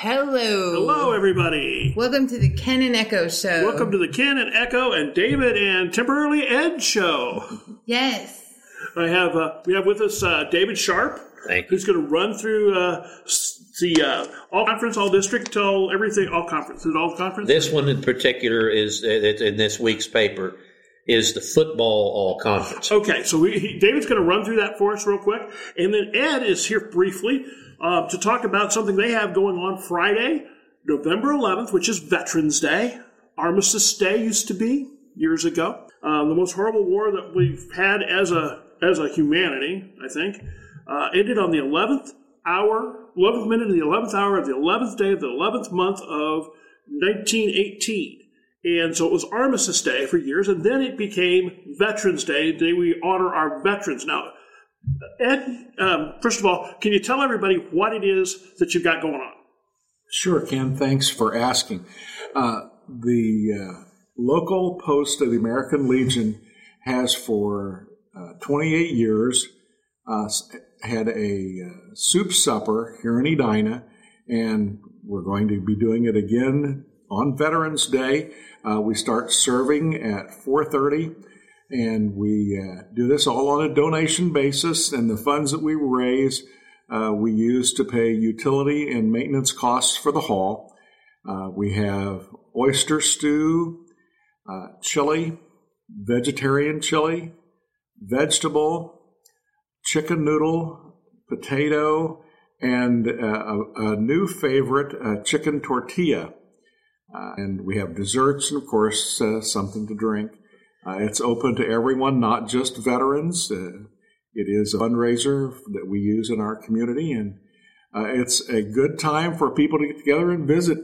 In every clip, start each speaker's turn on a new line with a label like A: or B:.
A: Hello.
B: Hello, everybody.
A: Welcome to the Ken and Echo show.
B: Welcome to the Ken and Echo and David and temporarily Ed show.
A: Yes.
B: I have uh, we have with us uh, David Sharp,
C: Thank you.
B: who's going to run through uh, the uh, all conference, all district, all everything, all conference, is it all conference.
C: This one in particular is uh, it's in this week's paper is the football all conference.
B: Okay, so we, he, David's going to run through that for us real quick, and then Ed is here briefly uh, to talk about something they have going on Friday, November 11th, which is Veterans Day. Armistice Day used to be years ago. Um, the most horrible war that we've had as a as a humanity, I think, uh, ended on the 11th hour, 11th minute of the 11th hour of the 11th day of the 11th month of 1918. And so it was Armistice Day for years, and then it became Veterans Day, the day we honor our veterans. Now, Ed, um, first of all, can you tell everybody what it is that you've got going on?
D: Sure, Ken. Thanks for asking. Uh, the uh, local post of the American Legion has for uh, 28 years uh, had a uh, soup supper here in Edina, and we're going to be doing it again on Veterans Day. Uh, we start serving at 4:30, and we uh, do this all on a donation basis, and the funds that we raise uh, we use to pay utility and maintenance costs for the hall. Uh, we have oyster stew, uh, chili, vegetarian chili, vegetable, chicken noodle, potato, and uh, a, a new favorite, uh, chicken tortilla. And we have desserts and, of course, something to drink. Uh, it's open to everyone, not just veterans. Uh, it is a fundraiser that we use in our community, and uh, it's a good time for people to get together and visit.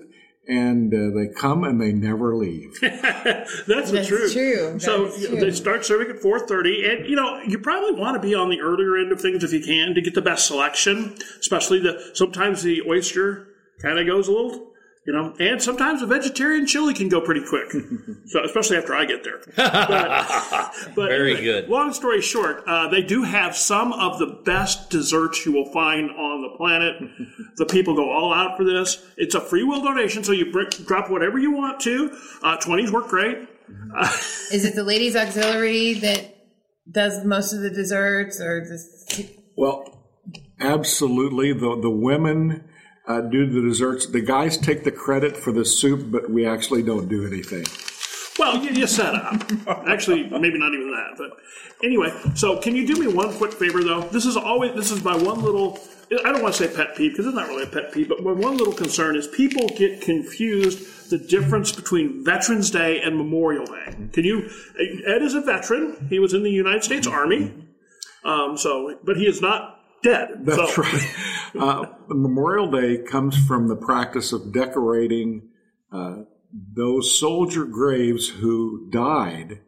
D: And uh, they come and they never leave.
B: That's the truth.
A: true.
B: So
A: That is
B: you know,
A: true.
B: they start serving at 4:30, and you know you probably want to be on the earlier end of things if you can to get the best selection. Especially the sometimes the oyster kind of goes a little, you know, and sometimes a vegetarian chili can go pretty quick. so especially after I get there. But, but
C: Very
B: anyway,
C: good.
B: Long story short, uh, they do have some of the best desserts you will find on the planet. the people go all out for this. It's a free will donation, so you br- drop whatever you want to. Uh, 20s work great.
A: Is it the ladies auxiliary that does most of the desserts or the
D: Well, absolutely. The the women uh, do the desserts. The guys take the credit for the soup, but we actually don't do anything.
B: Well, you, you set up. Actually, maybe not even that. But anyway, so can you do me one quick favor, though? This is always this is my one little. I don't want to say pet peeve because it's not really a pet peeve, but my one little concern is people get confused the difference between Veterans Day and Memorial Day. Can you? Ed is a veteran. He was in the United States Army. Um, so, but he is not dead.
D: That's
B: so,
D: right. Uh, Memorial Day comes from the practice of decorating uh, those soldier graves who died.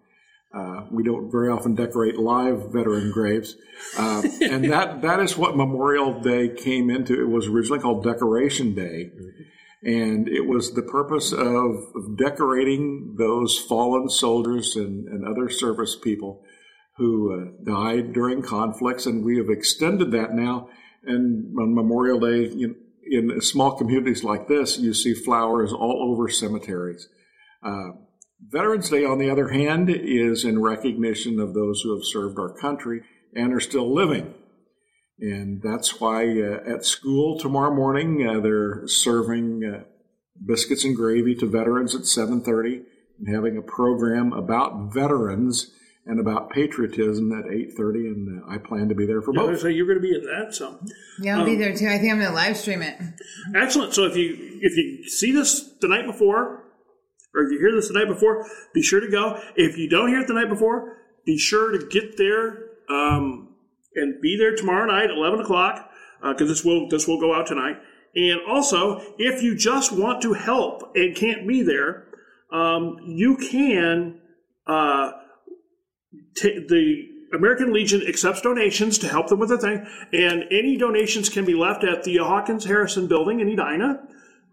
D: Uh, we don't very often decorate live veteran graves, uh, and that that is what Memorial Day came into. It was originally called Decoration Day, and it was the purpose of, of decorating those fallen soldiers and, and other service people who uh, died during conflicts, and we have extended that now. And on Memorial Day, in small communities like this, you see flowers all over cemeteries. Uh, Veterans Day, on the other hand, is in recognition of those who have served our country and are still living. And that's why uh, at school tomorrow morning uh, they're serving uh, biscuits and gravy to veterans at 7:30 and having a program about veterans and about patriotism at 8:30 and uh, I plan to be there for
B: Yeah,
D: both.
B: so you're going to be in that. So
A: Yeah, I'll be there too. I think I'm gonna live stream it.
B: Excellent. So if you if you see this the night before, or if you hear this the night before, be sure to go. If you don't hear it the night before, be sure to get there um, and be there tomorrow night, eleven o'clock, because this will this will go out tonight. And also, if you just want to help and can't be there, um, you can. Uh, ta- the American Legion accepts donations to help them with their thing, and any donations can be left at the Hawkins Harrison building in Edina.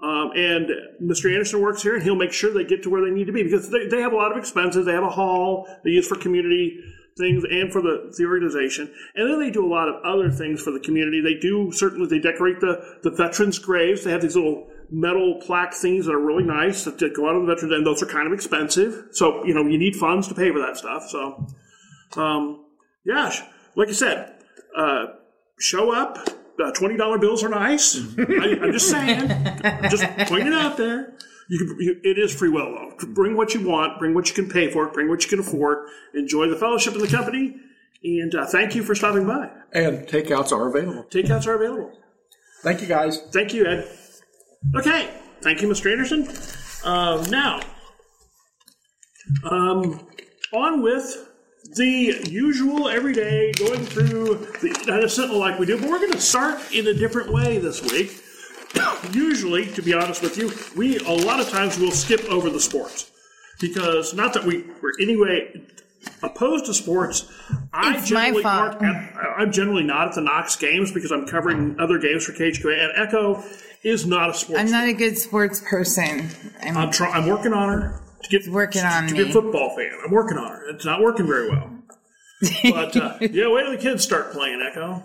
B: Um, and Mr. Anderson works here, and he'll make sure they get to where they need to be because they, they have a lot of expenses. They have a hall they use for community things and for the, the organization, and then they do a lot of other things for the community. They do certainly they decorate the the veterans' graves. They have these little metal plaque things that are really nice that, that go out on the veterans, and those are kind of expensive. So you know you need funds to pay for that stuff. So, um, yeah, like I said, uh, show up. Uh, Twenty dollar bills are nice. I, I'm just saying, I'm just pointing it out there. You can, you, it is free will though. Bring what you want. Bring what you can pay for. Bring what you can afford. Enjoy the fellowship in the company. And uh, thank you for stopping by.
D: And takeouts are available.
B: Takeouts are available.
D: Thank you, guys.
B: Thank you, Ed. Okay, thank you, Mr. Anderson. Um, now, um, on with the usual everyday going through the United Sentinel like we do, but we're going to start in a different way this week. Usually, to be honest with you, we a lot of times will skip over the sports because not that we we're anyway opposed to sports. I
A: It's my
B: generally
A: fault.
B: aren't at- I'm generally not at the Knox games because I'm covering other games for KHQA, and Echo is not a sports.
A: I'm not a good sports person. I'm,
B: I'm trying. I'm working on her to get
A: Working on
B: to
A: me.
B: be a football fan. I'm working on her. It's not working very well. But uh, yeah, wait till the kids start playing Echo.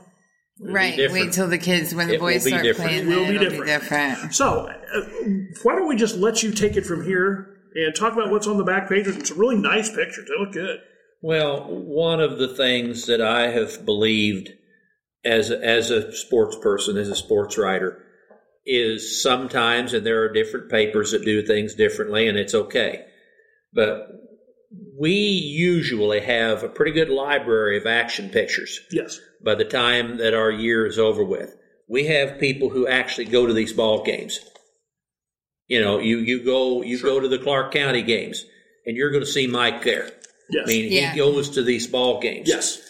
A: right. Wait till the kids, when the
C: It
A: boys start
C: different.
A: playing,
B: It will be
A: it'll
B: different.
A: be different.
B: So uh, why don't we just let you take it from here and talk about what's on the back page? It's a really nice picture. They look good.
C: Well, one of the things that I have believed as as a sports person, as a sports writer, is sometimes, and there are different papers that do things differently, and it's okay. But we usually have a pretty good library of action pictures
B: Yes.
C: by the time that our year is over with. We have people who actually go to these ball games. You know, you, you go you go to the Clark County games, and you're going to see Mike there.
B: Yes.
C: I mean,
A: Yeah.
C: he goes to these ball games.
B: yes.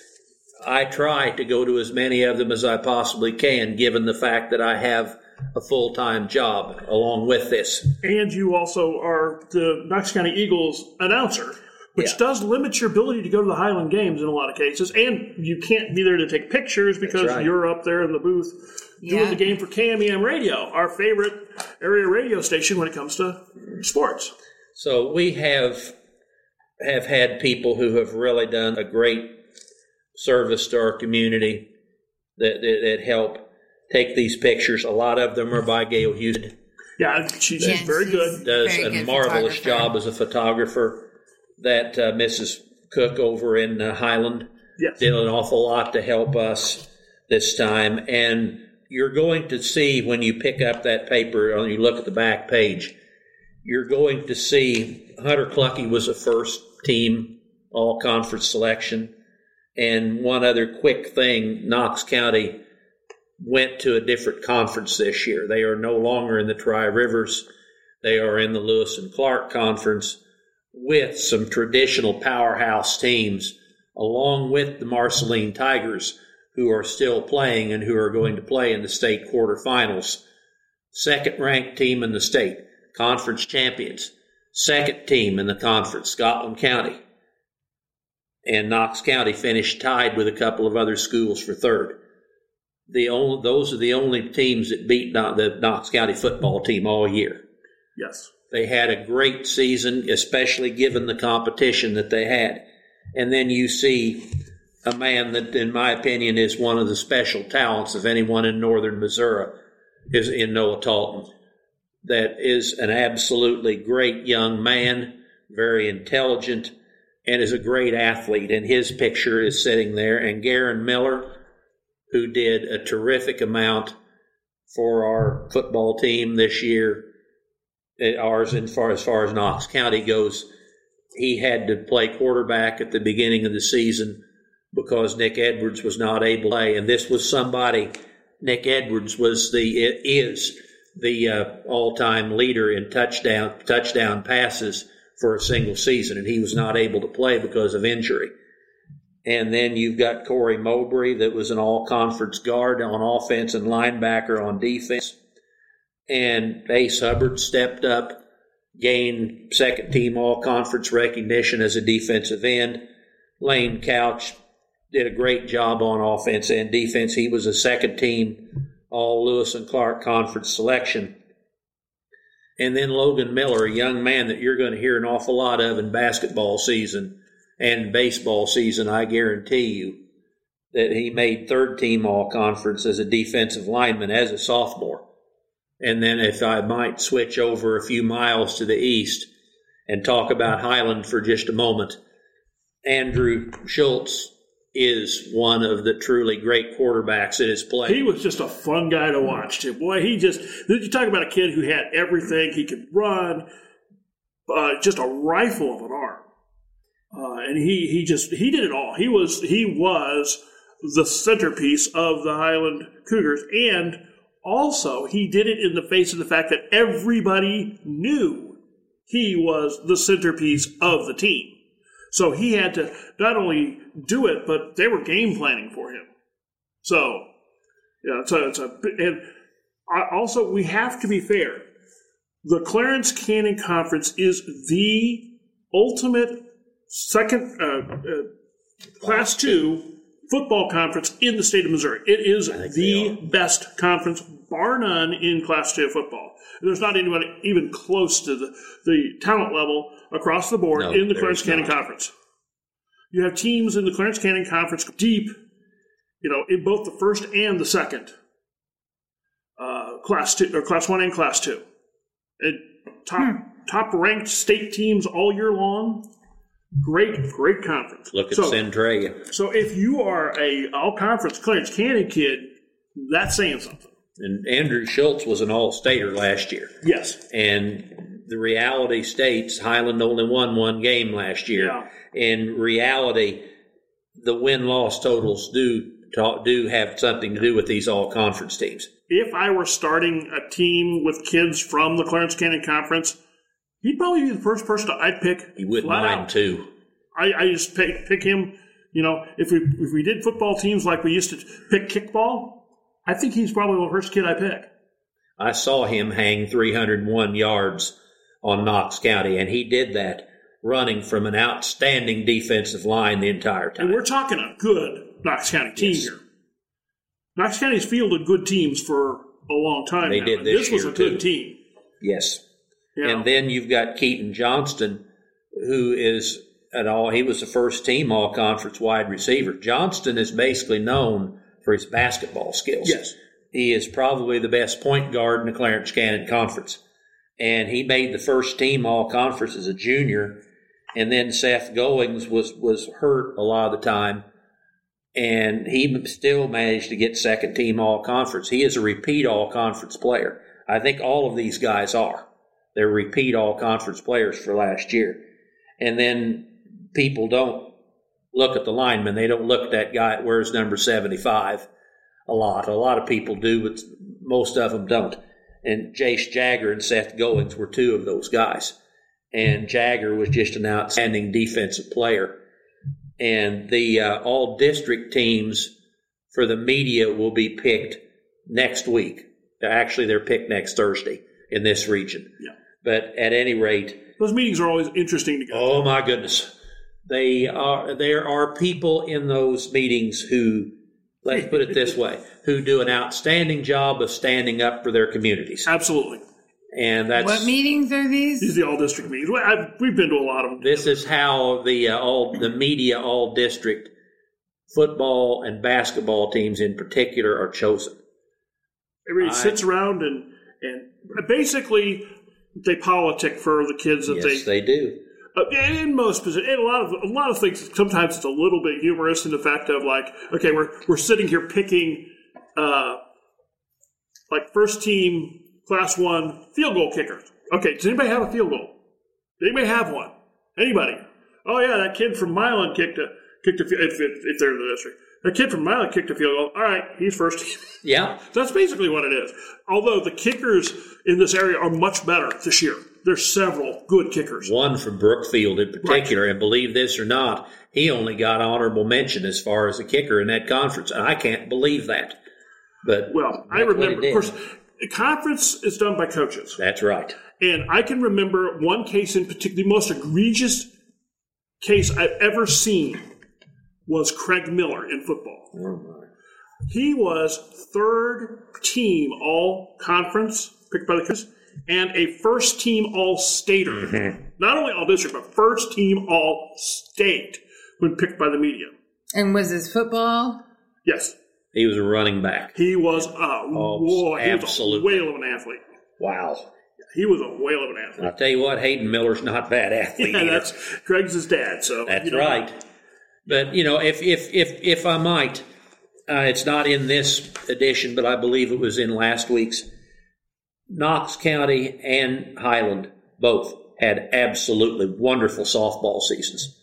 C: I try to go to as many of them as I possibly can, given the fact that I have a full time job along with this.
B: And you also are the Knox County Eagles announcer, which
C: Yeah.
B: does limit your ability to go to the Highland games in a lot of cases. And you can't be there to take pictures because
C: right.
B: you're up there in the booth doing
A: Yeah.
B: the game for KMEM Radio, our favorite area radio station when it comes to sports.
C: So we have have had people who have really done a great service to our community that, that, that help take these pictures. A lot of them are by Gail Houston.
B: Yeah, she's
A: Yes,
B: very
A: she's-
B: good.
C: does
A: Very
C: a
A: good
C: marvelous job as a photographer. That uh, Mrs. Cook over in uh, Highland
B: Yes.
C: did an awful lot to help us this time. And you're going to see when you pick up that paper and you look at the back page, you're going to see Hunter Clucky was the first team all conference selection. And one other quick thing Knox County went to a different conference this year. They are no longer in the Tri Rivers, they are in the Lewis and Clark Conference with some traditional powerhouse teams, along with the Marceline Tigers, who are still playing and who are going to play in the state quarterfinals. Second ranked team in the state, conference champions. Second team in the conference, Scotland County. And Knox County finished tied with a couple of other schools for third. The only, those are the only teams that beat the Knox County football team all year.
B: Yes.
C: They had a great season, especially given the competition that they had. And then you see a man that, in my opinion, is one of the special talents of anyone in northern Missouri, is in Noah Talton. That is an absolutely great young man, very intelligent, and is a great athlete. And his picture is sitting there. And Garen Miller, who did a terrific amount for our football team this year, uh, ours as far as far as Knox County goes, he had to play quarterback at the beginning of the season because Nick Edwards was not able to play, and this was somebody. Nick Edwards was the is the uh, all-time leader in touchdown touchdown passes for a single season, and he was not able to play because of injury. And then you've got Corey Mowbray, that was an all-conference guard on offense and linebacker on defense and Ace Hubbard stepped up, gained second team all conference recognition as a defensive end. Lane Couch did a great job on offense and defense. He was a second team all Lewis and Clark conference selection. And then Logan Miller, a young man that you're going to hear an awful lot of in basketball season and baseball season, I guarantee you that he made third team all conference as a defensive lineman as a sophomore And then, if I might switch over a few miles to the east and talk about Highland for just a moment, Andrew Schultz is one of the truly great quarterbacks in his play.
B: He was just a fun guy to watch, too. Boy, he just, you talk about a kid who had everything. He could run, uh, just a rifle of an arm. Uh, and he, he just, he did it all. He was, he was the centerpiece of the Highland Cougars. And also, he did it in the face of the fact that everybody knew he was the centerpiece of the team. So he had to not only do it, but they were game planning for him. So, yeah, so it's a, and also we have to be fair. The Clarence Cannon Conference is the ultimate second uh, uh, class two football conference in the state of Missouri. It is the best conference, bar none, in class two football. There's not anybody even close to the, the talent level across the board
C: No,
B: in the Clarence Cannon
C: not.
B: Conference. You have teams in the Clarence Cannon Conference deep, you know, in both the first and the second uh, class two or class one and class two. And top top ranked state teams all year long. Great, great conference.
C: Look at
B: so,
C: Centralia.
B: so if you are a all conference Clarence Cannon kid, that's saying something.
C: And Andrew Schultz was an all stater last year.
B: Yes.
C: And the reality states Highland only won one game last year.
B: Yeah.
C: In reality, the win loss totals do ta- do have something to do with these all conference teams.
B: If I were starting a team with kids from the Clarence Cannon Conference, he'd probably be the first person I'd pick.
C: You wouldn't
B: flat
C: mind
B: out.
C: too.
B: I, I just pick, pick him. You know, if we if we did football teams like we used to pick kickball, I think he's probably the first kid I pick.
C: I saw him hang 301 yards on Knox County, and he did that running from an outstanding defensive line the entire time.
B: And we're talking a good Knox County team
C: Yes.
B: here. Knox County's fielded good teams for a long time.
C: They
B: now,
C: did
B: and
C: this
B: was a good
C: too.
B: team.
C: Yes. And then you've got Keaton Johnston, who is at all. He was the first team all conference wide receiver. Johnston is basically known for his basketball skills.
B: Yes.
C: He is probably the best point guard in the Clarence Cannon Conference. And he made the first team all conference as a junior. And then Seth Goings was, was hurt a lot of the time. And he still managed to get second team all conference. He is a repeat all conference player. I think all of these guys are. They're repeat all conference players for last year. And then people don't look at the lineman. They don't look at that guy that wears number 75 a lot. A lot of people do, but most of them don't. And Jace Jagger and Seth Goings were two of those guys. And Jagger was just an outstanding defensive player. And the uh, all district teams for the media will be picked next week. Actually, they're picked next Thursday in this region.
B: Yeah.
C: But at any rate,
B: Those meetings are always interesting to go.
C: Oh my goodness. They are there are people in those meetings who let's put it this way, who do an outstanding job of standing up for their communities.
B: Absolutely.
C: And that's
A: What meetings are
B: These
A: these?
B: are the all district meetings. Well, I've, we've been to a lot of them.
C: this is how the uh, all the media all district football and basketball teams in particular are chosen.
B: Everybody
C: I-
B: sits around and and basically they politic for the kids that
C: Yes,
B: they
C: they do.
B: Uh, in most positions, and a lot of a lot of things. Sometimes it's a little bit humorous in the fact of like, okay, we're we're sitting here picking, uh, like first team class one field goal kickers. Okay, does anybody have a field goal? Does anybody have one? Anybody? Oh yeah, that kid from Milan kicked a kicked a field if, if, if they're in the district. That kid from Milan kicked a field goal. All right, he's first.
C: Yeah.
B: That's basically what it is. Although the kickers in this area are much better this year. There's several good kickers.
C: One from Brookfield in particular, and believe this or not, he only got honorable mention as far as a kicker in that conference. And I can't believe that. But
B: Well, I
C: that's what he
B: remember, of course, the conference is done by coaches.
C: That's right.
B: And I can remember one case in particular, the most egregious case I've ever seen was Craig Miller in football.
C: Oh, my.
B: He was third team all conference, picked by the coaches, and a first team all stater.
C: Mm-hmm.
B: Not only all district, but first team all state when picked by the media.
A: And was this football?
B: Yes.
C: He was a running back.
B: He was a, whoa, he was a
C: absolutely.
B: whale of an athlete.
C: Wow.
B: He was a whale of an athlete.
C: I'll tell you what, Hayden Miller's not a bad athlete.
B: Yeah,
C: either.
B: that's Craig's his dad. So
C: That's
B: you know,
C: right. But you know, if if if if I might, uh, it's not in this edition, but I believe it was in last week's. Knox County and Highland both had absolutely wonderful softball seasons.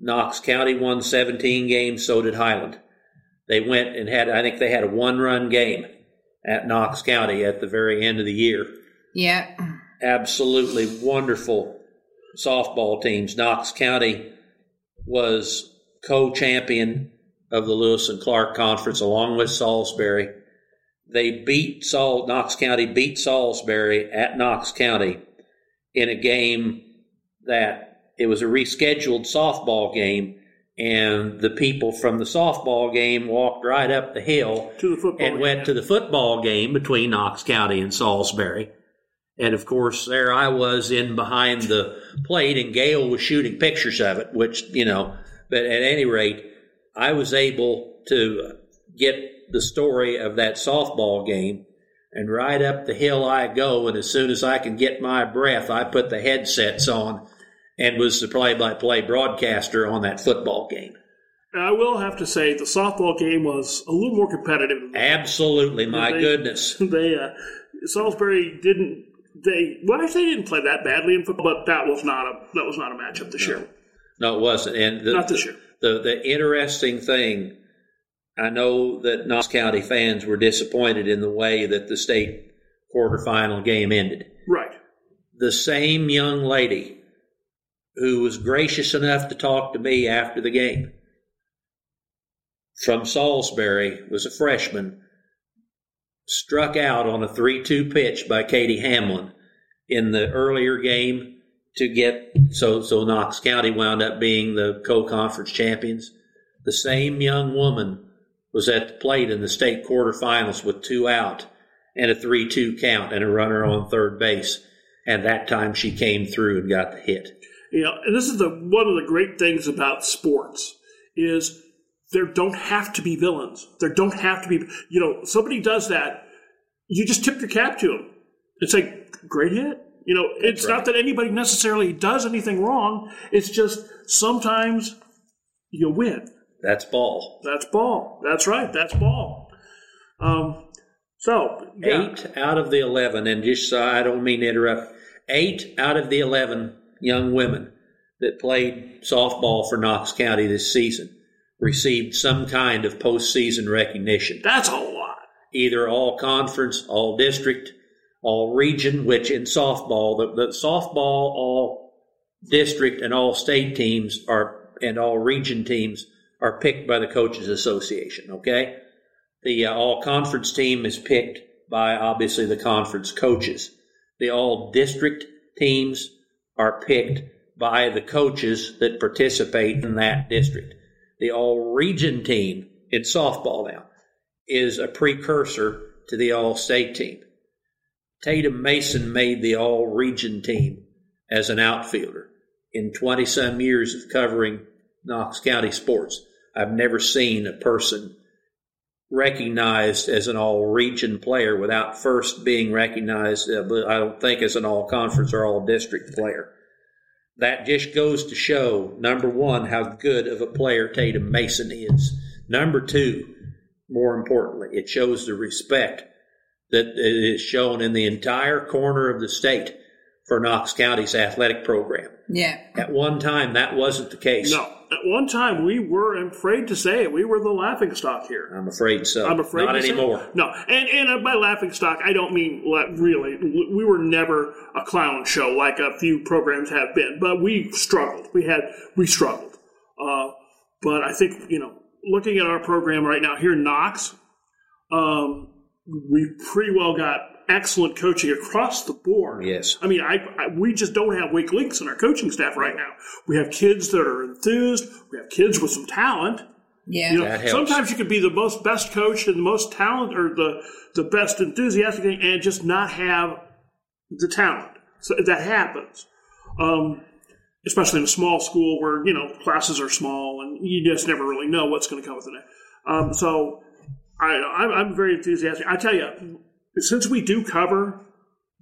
C: Knox County won 17 games, so did Highland. They went and had, I think they had a one run game at Knox County at the very end of the year
A: Yeah.
C: absolutely wonderful softball teams. Knox County was co-champion of the Lewis and Clark Conference along with Salisbury. They beat Saul Knox County beat Salisbury at Knox County in a game that it was a rescheduled softball game and the people from the softball game walked right up the hill
B: To the football
C: and
B: game,
C: went to the football game between Knox County and Salisbury. And of course, there I was in behind the plate, and Gail was shooting pictures of it, which, you know, but at any rate, I was able to get the story of that softball game. And right up the hill I go, and as soon as I can get my breath, I put the headsets on and was the play by play broadcaster on that football game.
B: I will have to say the softball game was a little more competitive.
C: Absolutely, my
B: They-
C: goodness.
B: they uh, Salisbury didn't. They well, actually, they didn't play that badly in football, but that was not a that was not a matchup this year.
C: No, it wasn't. And the,
B: Not this year.
C: the the interesting thing, I know that Knox County fans were disappointed in the way that the state quarterfinal game ended.
B: Right.
C: The same young lady who was gracious enough to talk to me after the game from Salisbury was a freshman, struck out on a 3 2 pitch by Katie Hamlin in the earlier game to get so so Knox County wound up being the co-conference champions. The same young woman was at the plate in the state quarterfinals with two out and a 3-2 count and a runner on third base. And that time she came through and got the hit.
B: You know, and this is the one of the great things about sports is there don't have to be villains. There don't have to be. You know, somebody does that, you just tip your cap to them. It's like great hit. You know, it's not that anybody necessarily does anything wrong. It's just sometimes you win.
C: That's ball.
B: That's ball. That's right. That's ball. Um, so yeah.
C: Eight out of the 11, and just so I don't mean to interrupt, eight out of the 11 young women that played softball for Knox County this season received some kind of postseason recognition.
B: that's a lot.
C: Either all conference, all district, all region, which in softball, the, the softball, all district, and all state teams are, and all region teams are picked by the Coaches Association, okay? The uh, all conference team is picked by obviously the conference coaches. The all district teams are picked by the coaches that participate in that district. The all region team in softball now is a precursor to the all state team. Tatum Mason made the all region team as an outfielder. In 20 some years of covering Knox County sports, I've never seen a person recognized as an all region player without first being recognized, uh, I don't think, as an all conference or all district player. That just goes to show, number one, how good of a player Tatum Mason is. Number two, more importantly, it shows the respect that is shown in the entire corner of the state for Knox County's athletic program.
A: Yeah.
C: At one time, that wasn't the case.
B: No, at one time we were I'm afraid to say it. We were the laughing stock here.
C: I'm afraid so.
B: I'm afraid
C: Not
B: to say it.
C: anymore.
B: No, and and by laughing stock, I don't mean le- really. We were never a clown show like a few programs have been, but we struggled. We had we struggled. Uh, but I think you know, looking at our program right now here in Knox, um, we pretty well got excellent coaching across the board.
C: Yes.
B: I mean, I, I we just don't have weak links in our coaching staff right now. We have kids that are enthused. We have kids with some talent.
A: Yeah.
B: You know,
C: That helps.
B: sometimes you could be the most best coach and the most talent or the the best enthusiastic and just not have the talent. So that happens. Um, especially in a small school where, you know, classes are small and you just never really know what's going to come with it. Um, so I, I'm, I'm very enthusiastic. I tell you, since we do cover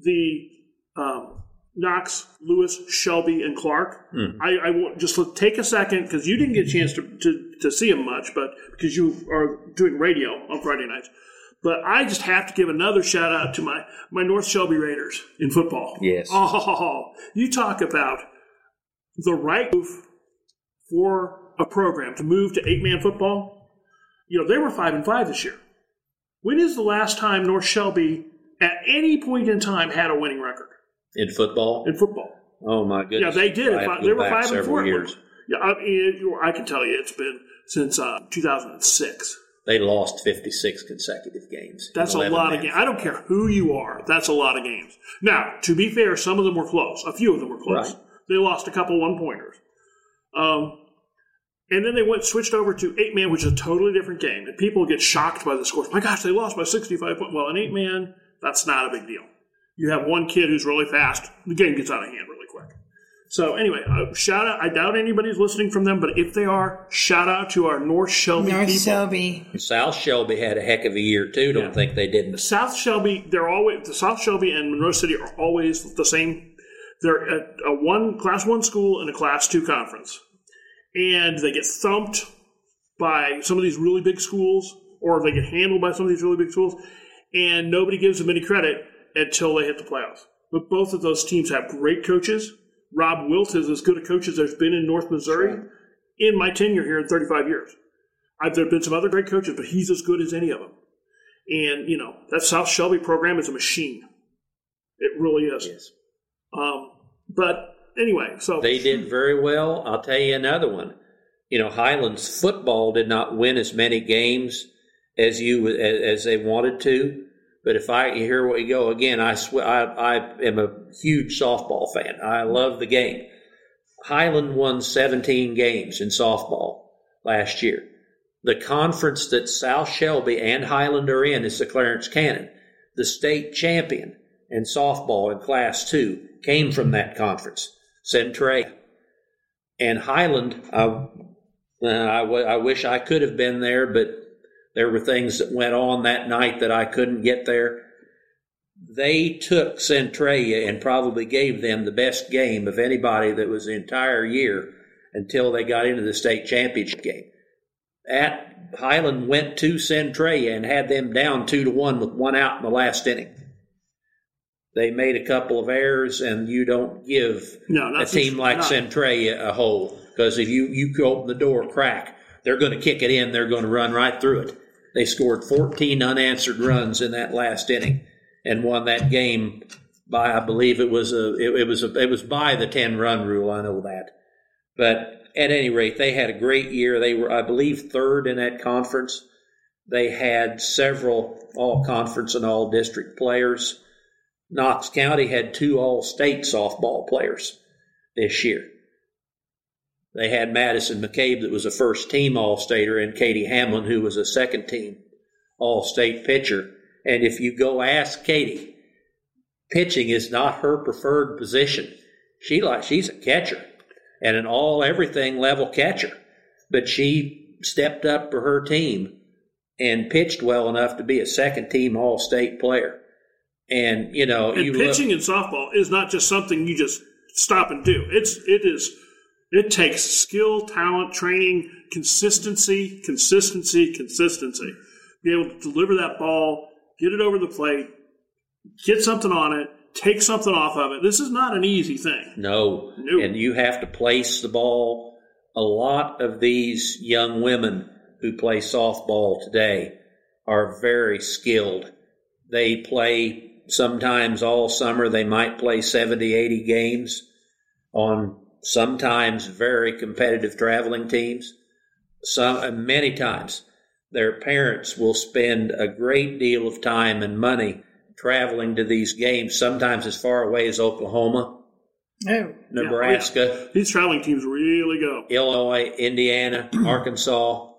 B: the um, Knox, Lewis, Shelby, and Clark. I, I want just take a second because you didn't get a chance to, to, to see them much, but because you are doing radio on Friday nights. But I just have to give another shout out to my, my North Shelby Raiders in football.
C: Yes.
B: Oh, you talk about the right move for a program to move to eight man football. You know, they were five and five this year. When is the last time North Shelby at any point in time had a winning record
C: In football?
B: in football?
C: Oh, my goodness!
B: Yeah, they did.
C: I
B: They were five and four.
C: years.
B: Yeah, I, mean, I can tell you it's been since uh, 2006.
C: They lost 56 consecutive games.
B: That's a
C: 11
B: lot of games. I don't care who you are. That's a lot of games. Now, to be fair, some of them were close. A few of them were close.
C: Right.
B: They lost a couple one pointers. Um, and then they went switched over to eight man, which is a totally different game. And people get shocked by the scores. My gosh, they lost by 65 points. Well, an eight man, that's not a big deal. You have one kid who's really fast. The game gets out of hand really quick. So anyway, uh, shout out. I doubt anybody's listening from them, but if they are, shout out to our North Shelby
A: North
B: people.
A: Shelby.
C: South Shelby had a heck of a year, too. Don't
B: Yeah.
C: think they didn't.
B: South Shelby, they're always the South Shelby and Monroe City are always the same. They're a, a one class one school and a class two conference, and they get thumped by some of these really big schools, or they get handled by some of these really big schools, and nobody gives them any credit until they hit the playoffs. But both of those teams have great coaches. Rob Wilt is as good a coach as there's been in North Missouri in my tenure here in 35 years. I've, there have been some other great coaches, but he's as good as any of them. And, you know, that South Shelby program is a machine. It really is.
C: Yes.
B: Um, but anyway, so
C: They did very well. I'll tell you another one. You know, Highlands football did not win as many games as you as, they wanted to. But if I hear what you go again, I swear I, I am a huge softball fan. I love the game. Highland won 17 games in softball last year. The conference that South Shelby and Highland are in is the Clarence Cannon. The state champion in softball in Class 2 came from that conference, Centray. And Highland, I, uh, I wish I could have been there, but there were things that went on that night that I couldn't get there. They took Centralia and probably gave them the best game of anybody that was the entire year until they got into the state championship game. At Highland went to Centralia and had them down two to one with one out in the last inning. They made a couple of errors, and you don't give
B: No,
C: a team like
B: not-
C: a hole because if you you open the door crack, they're going to kick it in. They're going to run right through it. They scored 14 unanswered runs in that last inning and won that game by I believe it was a it, it was a, it was by the 10 run rule. I know that, but at any rate, they had a great year. They were I believe third in that conference. They had several all conference and all district players. Knox County had two all state softball players this year. They had Madison McCabe, that was a first team All Stater, and Katie Hamlin, who was a second team All State pitcher. And if you go ask Katie, pitching is not her preferred position. She like she's a catcher and an all everything level catcher, but she stepped up for her team and pitched well enough to be a second team All State player. And you know,
B: And
C: you look-
B: pitching in softball is not just something you just stop and do. It's it is it takes skill, talent, training, consistency, consistency, consistency. Be able to deliver that ball, get it over the plate, get something on it, take something off of it. This is not an easy thing.
C: No.
B: No.
C: And you have to place the ball. A lot of these young women who play softball today are very skilled. They play sometimes all summer. They might play 70, 80 games on sometimes very competitive traveling teams. Some, many times their parents will spend a great deal of time and money traveling to these games, sometimes as far away as Oklahoma.
A: Oh,
C: Nebraska, oh,
B: These traveling teams really go.
C: Illinois, Indiana, Arkansas.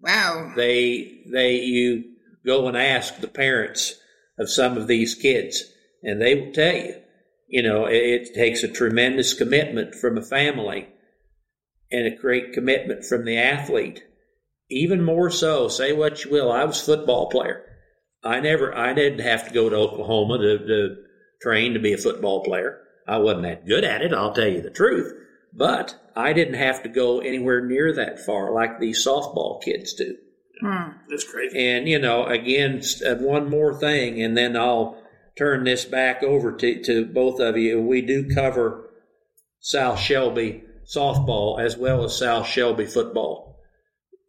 A: wow.
C: They they you go and ask the parents of some of these kids, and they will tell you. You know, it, it takes a tremendous commitment from a family, and a great commitment from the athlete. Even more so, say what you will. I was a football player. I never, I didn't have to go to Oklahoma to, to trained to be a football player. I wasn't that good at it, I'll tell you the truth. But I didn't have to go anywhere near that far like these softball kids do.
B: That's great.
C: And, you know, again, uh, one more thing, and then I'll turn this back over to, to both of you. We do cover South Shelby softball as well as South Shelby football.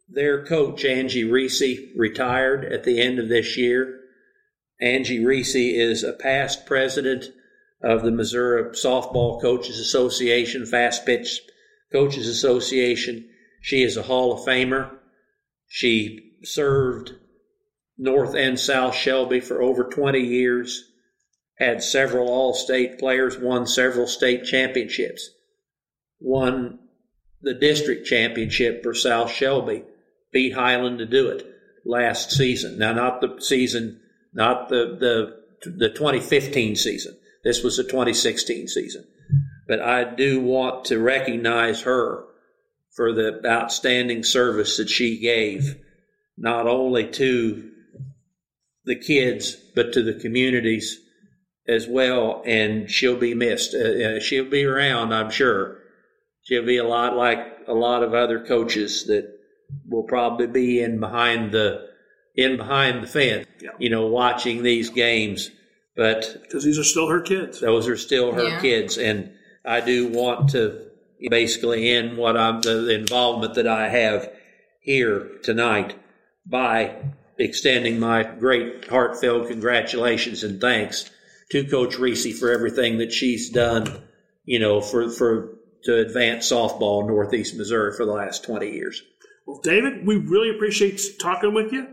C: Their coach, Angie Reese, retired at the end of this year. Angie Reese is a past president of the Missouri Softball Coaches Association, Fast Pitch Coaches Association. She is a Hall of Famer. She served North and South Shelby for over 20 years, had several All State players, won several state championships, won the district championship for South Shelby, beat Highland to do it last season. Now, not the season, not the, the, the 2015 season. This was the 2016 season. But I do want to recognize her for the outstanding service that she gave, not only to the kids, but to the communities as well. And she'll be missed. Uh, uh, she'll be around, I'm sure. She'll be a lot like a lot of other coaches that will probably be in behind the in behind the fence,
B: Yeah.
C: you know, watching these games. But
B: Because these are still her kids.
C: those are still her
A: Yeah.
C: kids, and I do want to basically in what I'm the, involvement that I have here tonight by extending my great heartfelt congratulations and thanks to Coach Reese for everything that she's done, you know, for for to advance softball in Northeast Missouri for the last twenty years.
B: Well, David, we really appreciate talking with you.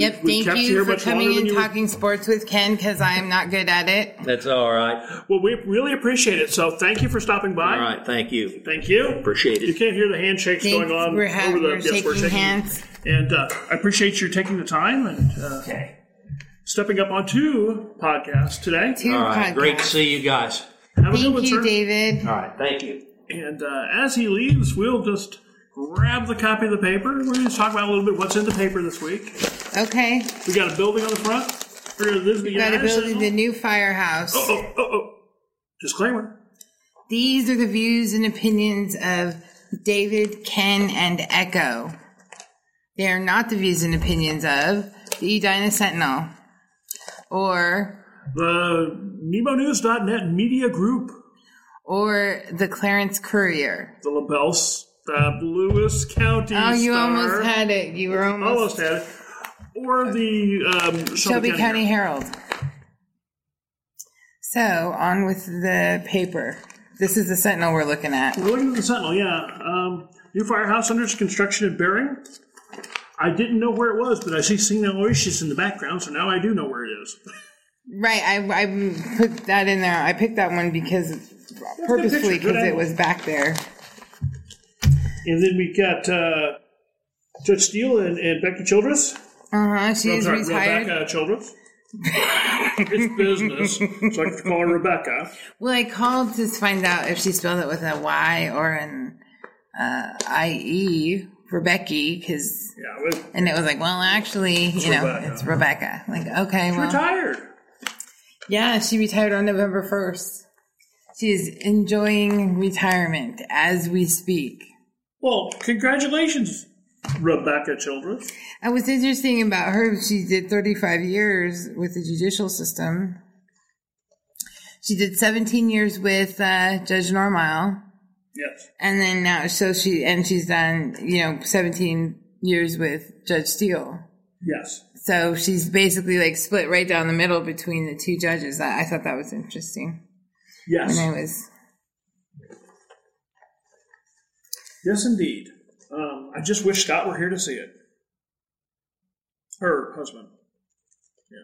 A: Yep.
B: we
A: Thank
B: you
A: you for coming
B: longer than
A: and
B: you were-
A: talking sports with Ken because I am not good at it.
C: That's all right.
B: Well, we really appreciate it. So thank you for stopping by.
C: All right, thank you.
B: Thank you.
C: Appreciate it.
B: You can't hear the handshakes
A: Thanks.
B: going on
A: We're, ha-
B: over the
A: we're
B: yes,
A: shaking,
B: we're shaking
A: hands.
B: And uh, I appreciate you taking the time and uh,
C: Okay.
B: stepping up on two podcasts today.
A: Two
C: All right.
A: podcasts.
C: Great to see you guys.
B: Have a good
A: Thank
B: one,
A: you,
B: sir.
A: David.
C: All right. Thank you.
B: And uh, as he leaves, we'll just grab the copy of the paper. We're going to talk about a little bit what's in the paper this week.
A: Okay.
B: We got a building on the front. We're going to live the
A: Got to
B: United
A: build
B: Sentinel.
A: the new firehouse.
B: Oh, oh, oh, oh. Disclaimer.
A: These are the views and opinions of David, Ken, and Echo. They are not the views and opinions of the Edina Sentinel or
B: The NemoNews.net Media Group.
A: or the Clarence Courier.
B: The LaBelle uh, Lewis County
A: Oh, you
B: Star.
A: almost had it. You were almost,
B: Almost had it. Or the um,
A: Shelby County Herald. So on with the paper. This is the Sentinel we're looking at.
B: We're looking at the Sentinel, yeah. Um, new firehouse under construction in Baring. I didn't know where it was, but I see Signal Oasis in the background, so now I do know where it is.
A: Right, I, I put that in there. I picked that one because purposefully
B: picture,
A: because it was back there.
B: And then we got uh, Judge Steele and, and Becky Childress.
A: Uh huh.
B: I'm
A: She's
B: sorry,
A: retired.
B: Rebecca Childress. it's business, so I have to call her Rebecca.
A: Well, I called to find out if she spelled it with a Y or an uh, I E for Becky, because
B: Yeah,
A: and it was like, well, actually, you know,
B: Rebecca.
A: it's Rebecca. Like, okay, well,
B: retired.
A: yeah, she retired on November first. She is enjoying retirement as we speak.
B: Well, congratulations, Rebecca Childress.
A: And what's interesting about her, she did 35 years with the judicial system. She did 17 years with uh, Judge Normile.
B: Yes.
A: And then now, so she, and she's done, you know, 17 years with Judge Steele.
B: Yes.
A: So she's basically like split right down the middle between the two judges. I, I thought that was interesting.
B: Yes.
A: And I was,
B: Yes, indeed. I just wish Scott were here to see it. Her husband. Yeah.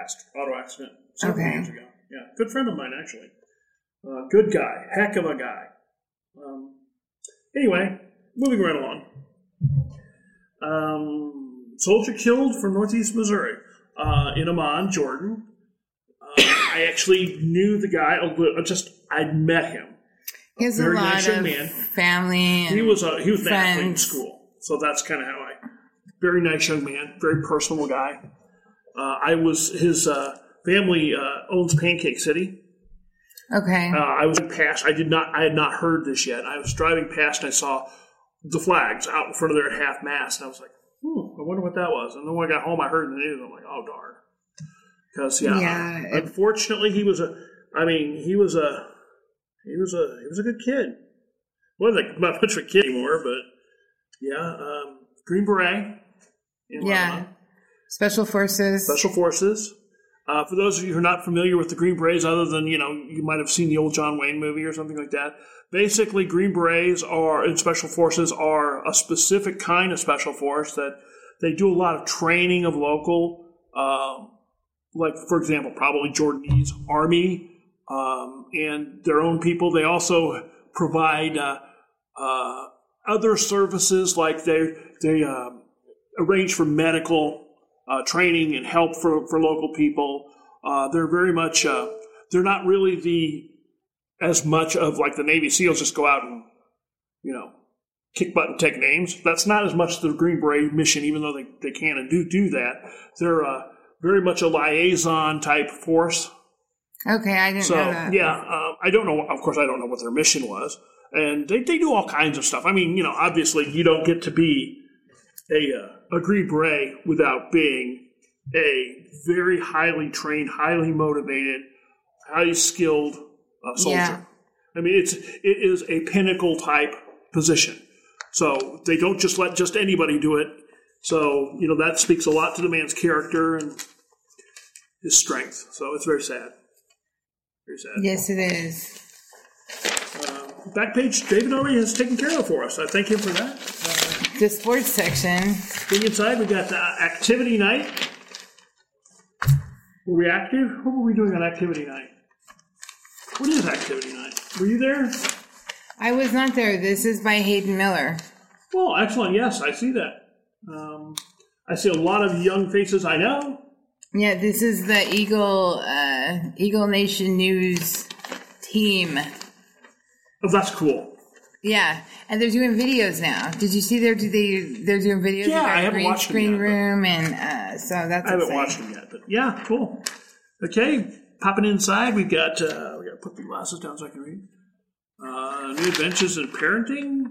B: Passed. Auto accident several
A: Okay.
B: years ago. Yeah. Good friend of mine, actually. Uh, good guy. Heck of a guy. Um, anyway, moving right along. Um, soldier killed from northeast Missouri uh, in Amman, Jordan. Uh, I actually knew the guy. Just I'd met him.
A: He has a
B: Very
A: lot
B: nice young
A: of
B: man.
A: family. And
B: He was a he was an athlete in school, so that's kind of how I. Very nice young man, very personable guy. Uh, I was his uh, family uh, owns Pancake City.
A: Okay.
B: Uh, I was past. I did not. I had not heard this yet. I was driving past and I saw the flags out in front of there at half mast, and I was like, "Hmm, I wonder what that was." And then when I got home, I heard the news. I'm like, "Oh darn!" Because yeah,
A: Yeah, it-
B: unfortunately, he was a. I mean, he was a. He was a. He was a good kid. Well, like not much of a kid anymore, but yeah, um, Green Beret. in
A: yeah.
B: Lebanon.
A: Special Forces.
B: Special Forces. Uh, for those of you who are not familiar with the Green Berets, other than you know, you might have seen the old John Wayne movie or something like that. Basically, Green Berets are and Special Forces are a specific kind of special force that they do a lot of training of local, um, like for example, probably Jordanese Army um, and their own people. They also provide uh, uh, other services like they they um, arrange for medical uh, training and help for, for local people. Uh, they're very much uh, they're not really the as much of like the Navy SEALs just go out and you know kick butt and take names. That's not as much the Green Beret mission, even though they, they can and do do that. They're uh, very much a liaison type force.
A: Okay, I didn't
B: So
A: know that.
B: yeah, uh, I don't know. Of course, I don't know what their mission was, and they, they do all kinds of stuff. I mean, you know, obviously, you don't get to be a uh, a Green Beret without being a very highly trained, highly motivated, highly skilled uh, soldier.
A: Yeah.
B: I mean, it's it is a pinnacle type position. So they don't just let just anybody do it. So you know that speaks a lot to the man's character and his strength. So it's very sad.
A: Yes, it is.
B: Back page, David already has taken care of for us. I thank him for that.
A: The sports section.
B: Being inside, we got the activity night. Were we active? What were we doing on activity night? What is activity night? Were you there?
A: I was not there. This is by Hayden Miller.
B: Well, excellent. Yes, I see that. Um, I see a lot of young faces I know.
A: Yeah, this is the Eagle uh, Eagle Nation News team.
B: Oh, that's cool.
A: Yeah, and they're doing videos now. Did you see they're do they they're doing videos?
B: Yeah, I haven't
A: green
B: watched
A: screen
B: yet,
A: room, and uh, so that's
B: I haven't
A: exciting.
B: watched them yet, but yeah, cool. Okay, popping inside, we've got uh, we got to put the glasses down so I can read. Uh, new adventures in parenting.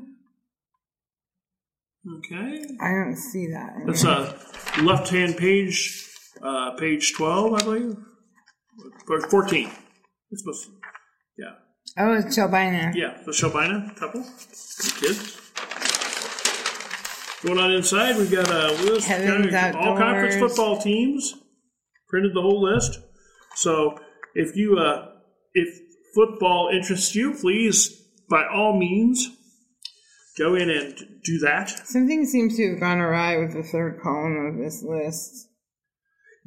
B: Okay,
A: I don't see that.
B: that's a left-hand page, uh, page twelve, I believe, or fourteen. It's supposed to, yeah,
A: Oh, it's Shelbina.
B: yeah. The Shelbina couple, the kids. Going on inside, we've got a list.
A: Kevin's
B: all conference football teams. Printed the whole list. So if you uh, if football interests you, please by all means go in and do that.
A: Something seems to have gone awry with the third column of this list.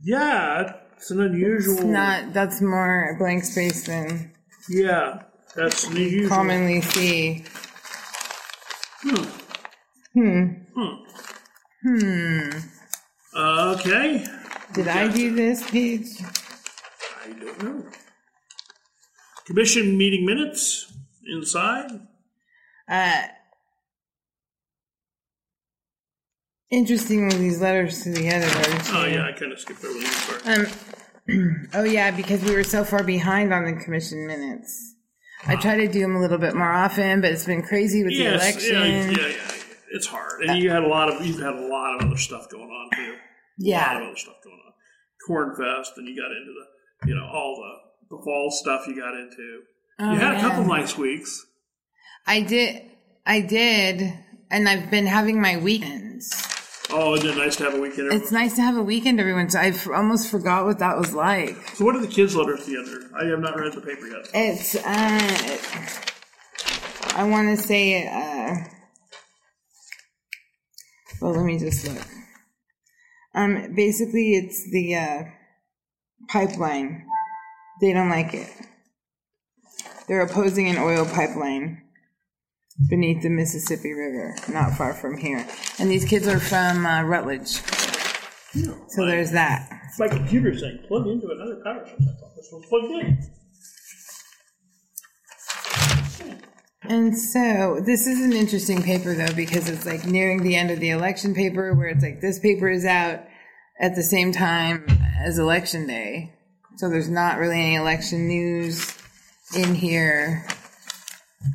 B: Yeah, it's an unusual.
A: It's not. That's more blank space than
B: yeah, that's an unusual.
A: commonly see.
B: Hmm. okay,
A: Did I do this page?
B: I don't know. Commission meeting minutes inside.
A: Uh, interestingly, these letters to the editor.
B: Oh yeah, I kind of skipped over this part.
A: Um, oh yeah, because we were so far behind on the commission minutes. I try to do them a little bit more often, but it's been crazy with the
B: Yes,
A: election.
B: yeah, yeah, yeah. It's hard, and you had a lot of you've had a lot of other stuff going on too. Yeah. A lot of other stuff going on. Cornfest, and you got into the you know all the the fall stuff you got into.
A: Oh,
B: you had a couple
A: yeah.
B: nice weeks.
A: I did. I did, and I've been having my weekends.
B: Oh, isn't it nice to have a weekend?
A: It's nice to have a weekend every once. I f- almost forgot what that was like.
B: so, what are the kids' letters end? I have not read the paper yet.
A: It's. uh I want to say. uh Well, let me just look. Um, basically, it's the uh, pipeline. They don't like it. They're opposing an oil pipeline beneath the Mississippi River, not far from here. And these kids are from uh, Rutledge. So there's that.
B: My computer's saying plug into another power source. I thought this was plugged in.
A: And so this is an interesting paper though because it's like nearing the end of the election paper where it's like this paper is out at the same time as election day. So there's not really any election news in here.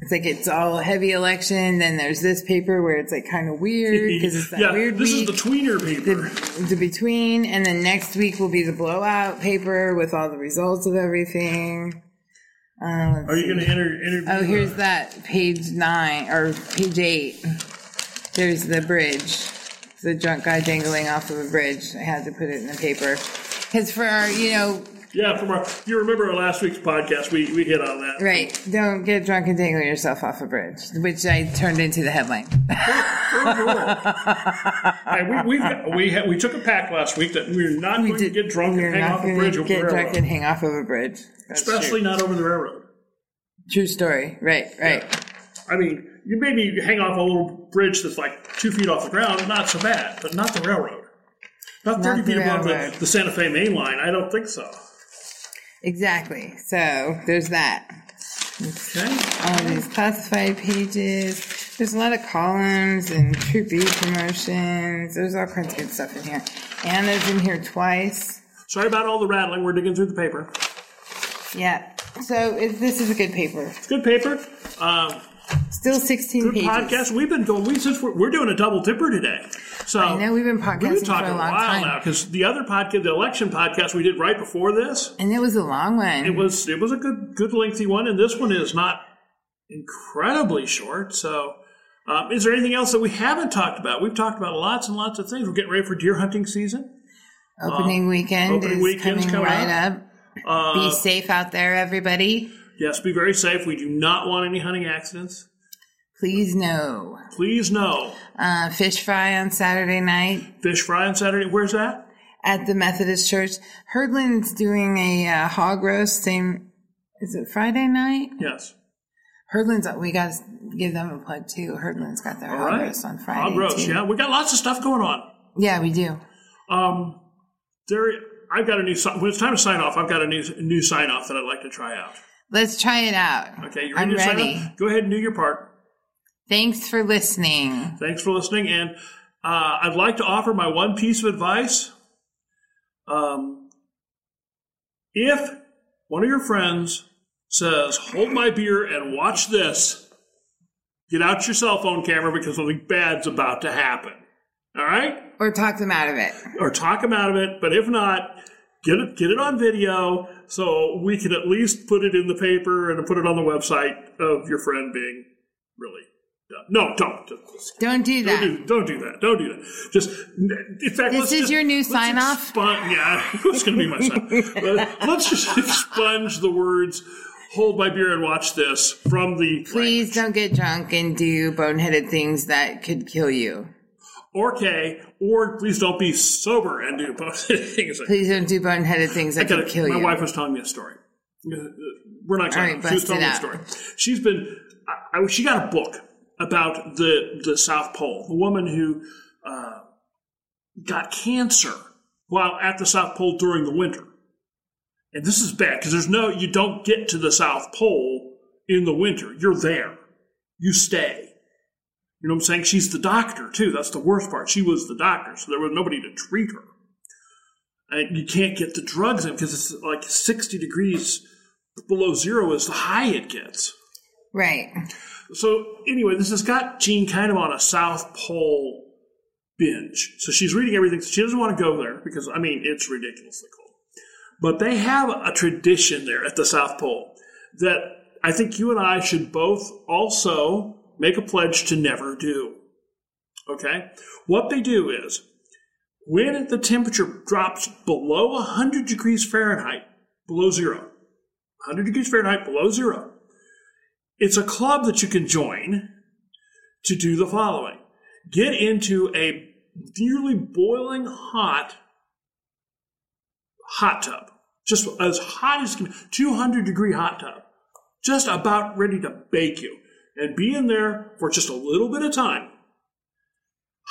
A: It's like it's all heavy election. Then there's this paper where it's like kind of weird because it's that
B: yeah,
A: weird
B: this
A: week.
B: is the tweener paper.
A: the, the between, and then next week will be the blowout paper with all the results of everything. Uh,
B: Are you going to enter, interview?
A: Oh, here's
B: uh,
A: that page nine or page eight. There's the bridge. The drunk guy dangling off of a bridge. I had to put it in the paper because for our, you know,
B: Yeah, from our. You remember our last week's podcast? We we hit on that.
A: right? Don't get drunk and dangle yourself off a bridge, which I turned into the headline.
B: And we we we, had, we took a pact last week that we're not going to get drunk and hang off a bridge over the
A: get drunk and hang off of a bridge. That's
B: especially not over the railroad.
A: true. true story. Right, right.
B: I mean, you maybe hang off a little bridge that's like two feet off the ground, not so bad, but not the railroad. Not thirty
A: the
B: feet above the, the Santa Fe main line. I don't think so.
A: Exactly. So there's that.
B: Okay.
A: all these classified pages. There's a lot of columns and Troop B promotions. There's all kinds of good stuff in here. Anna's in here twice.
B: Sorry about all the rattling. We're digging through the paper.
A: Yeah. So it, this is a good paper.
B: It's good paper. Um,
A: Still 16
B: good
A: pages.
B: podcast. We've been going. We since we're, we're doing a double tipper today. So
A: I know we've been podcasting
B: We've been
A: for
B: talking
A: a
B: a
A: long
B: while
A: time.
B: now because the other podcast, the election podcast we did right before this,
A: And it was a long one.
B: it was it was a good good lengthy one, and this one is not incredibly short. So, um, is there anything else that we haven't talked about? We've talked about lots and lots of things. We're getting ready for deer hunting season.
A: opening weekend
B: uh, opening
A: is
B: weekend's
A: coming right up.
B: Uh,
A: Be safe out there, everybody.
B: Yes, be very safe. We do not want any hunting accidents.
A: Please no.
B: Please no.
A: Uh, fish fry on Saturday night.
B: Fish fry on Saturday. Where's that?
A: at the Methodist Church. Herdland's doing a uh, hog roast. Same, is it Friday night?
B: Yes.
A: Herdland's. We got to give them a plug too. Herdland's got their
B: All
A: hog
B: right.
A: roast on Friday.
B: Hog roast.
A: too.
B: Yeah, we got lots of stuff going on.
A: Yeah, we do.
B: Um, there, I've got a new. When it's time to sign off, I've got a new new sign off that I'd like to try out.
A: Let's try it out.
B: Okay, you
A: I'm
B: ready to sign
A: ready.
B: Go ahead and do your part.
A: Thanks for listening.
B: Thanks for listening, and uh, I'd like to offer my one piece of advice. Um, if one of your friends says, "Hold my beer and watch this," get out your cell phone camera because something bad's about to happen. All right.
A: Or talk them out of it.
B: or talk them out of it. But if not, get it get it on video so we can at least put it in the paper and put it on the website of your friend being really dumb. No, don't.
A: Don't do
B: Don't
A: that.
B: do, don't do that. Don't do that. Just in fact,
A: This is
B: just-
A: your new sign-off?
B: expun- yeah, it's going to be my sign. But let's just expunge the words "hold my beer and watch this" from the
A: Please don't get drunk and do boneheaded things that could kill you.
B: Or K, or please don't be sober and do both things.
A: Please don't do boneheaded things that could kill
B: my
A: you.
B: wife was telling me a story. We're not talking.
A: right,
B: she was telling me a story. She's been. I, I, she got a book about the the South Pole. The woman who uh, got cancer while at the South Pole during the winter. And this is bad because there's no. You don't get to the South Pole in the winter. You're there. You stay. You know what I'm saying? She's the doctor too. That's the worst part. She was the doctor, so there was nobody to treat her and you can't get the drugs in because it's like 60 degrees below zero is the high it gets.
A: right.
B: So anyway, this has got Jean kind of on a South Pole binge. So she's reading everything. She doesn't want to go there because I mean it's ridiculously cold. But they have a tradition there at the South Pole that I think you and I should both also make a pledge to never do. Okay? What they do is when the temperature drops below 100 degrees Fahrenheit, below zero, 100 degrees Fahrenheit below zero, it's a club that you can join to do the following get into a nearly boiling hot hot tub, just as hot as can 200 degree hot tub, just about ready to bake you, and be in there for just a little bit of time.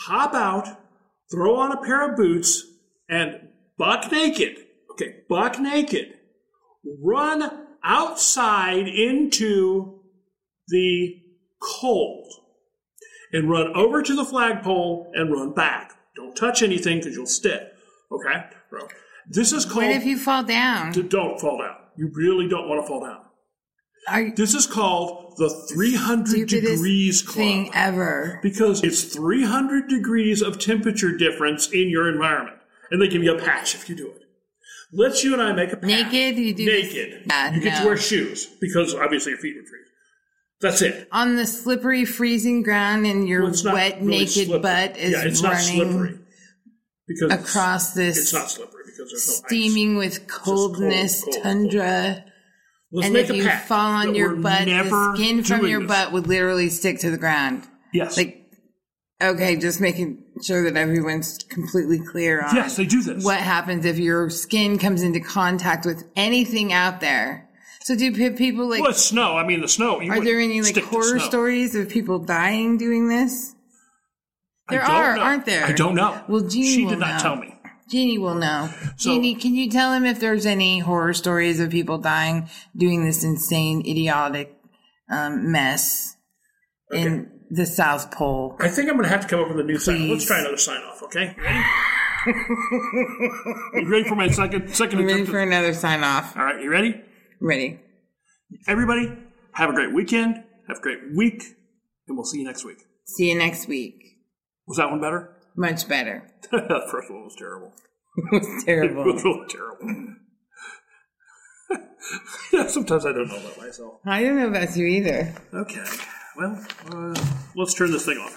B: Hop out, throw on a pair of boots, and buck naked, okay, buck naked, run outside into the cold and run over to the flagpole and run back. Don't touch anything because you'll stick. Okay? This is called.
A: What if you fall down?
B: don't fall down. You really don't want to fall down.
A: Are
B: This is called the 300 degrees club.
A: thing ever.
B: because it's 300 degrees of temperature difference in your environment. And they give you a patch if you do it. Let's you and I make a patch.
A: Naked, you do this-
B: Naked.
A: Yeah,
B: you get to wear shoes because obviously your feet would freeze. That's it.
A: On the slippery, freezing ground, and your
B: Well,
A: wet,
B: really
A: naked
B: slippery.
A: butt is
B: yeah, it's not
A: running
B: slippery because
A: across this
B: It's not slippery because there's no ice.
A: steaming with coldness,
B: cold, cold,
A: tundra.
B: Let's
A: and if you fall on your butt, the skin from your
B: this.
A: butt would literally stick to the ground.
B: Yes.
A: Like, okay, just making sure that everyone's completely clear on
B: yes, they do this.
A: what happens if your skin comes into contact with anything out there. So do people like,
B: well, it's snow. I mean, the snow. you
A: are there any like horror stories of people dying doing this? There are,
B: know.
A: aren't there?
B: I don't know.
A: Well, Jeannie
B: she did not
A: know.
B: tell me.
A: Jeannie will know.
B: So-
A: Jeannie, can you tell him if there's any horror stories of people dying doing this insane, idiotic um, mess in the South Pole?
B: I think I'm going to have to come up with a new sign. Let's try another sign off, okay? Ready? you ready for my second second
A: I'm ready for another sign off.
B: All right, you ready?
A: Ready.
B: Everybody, have a great weekend. Have a great week, and we'll see you next week.
A: See you next week.
B: Was that one better?
A: Much better.
B: the first one was terrible.
A: It was terrible.
B: It was really terrible. yeah, sometimes I don't know about myself.
A: I don't know about you either.
B: Okay, well, uh, let's turn this thing off.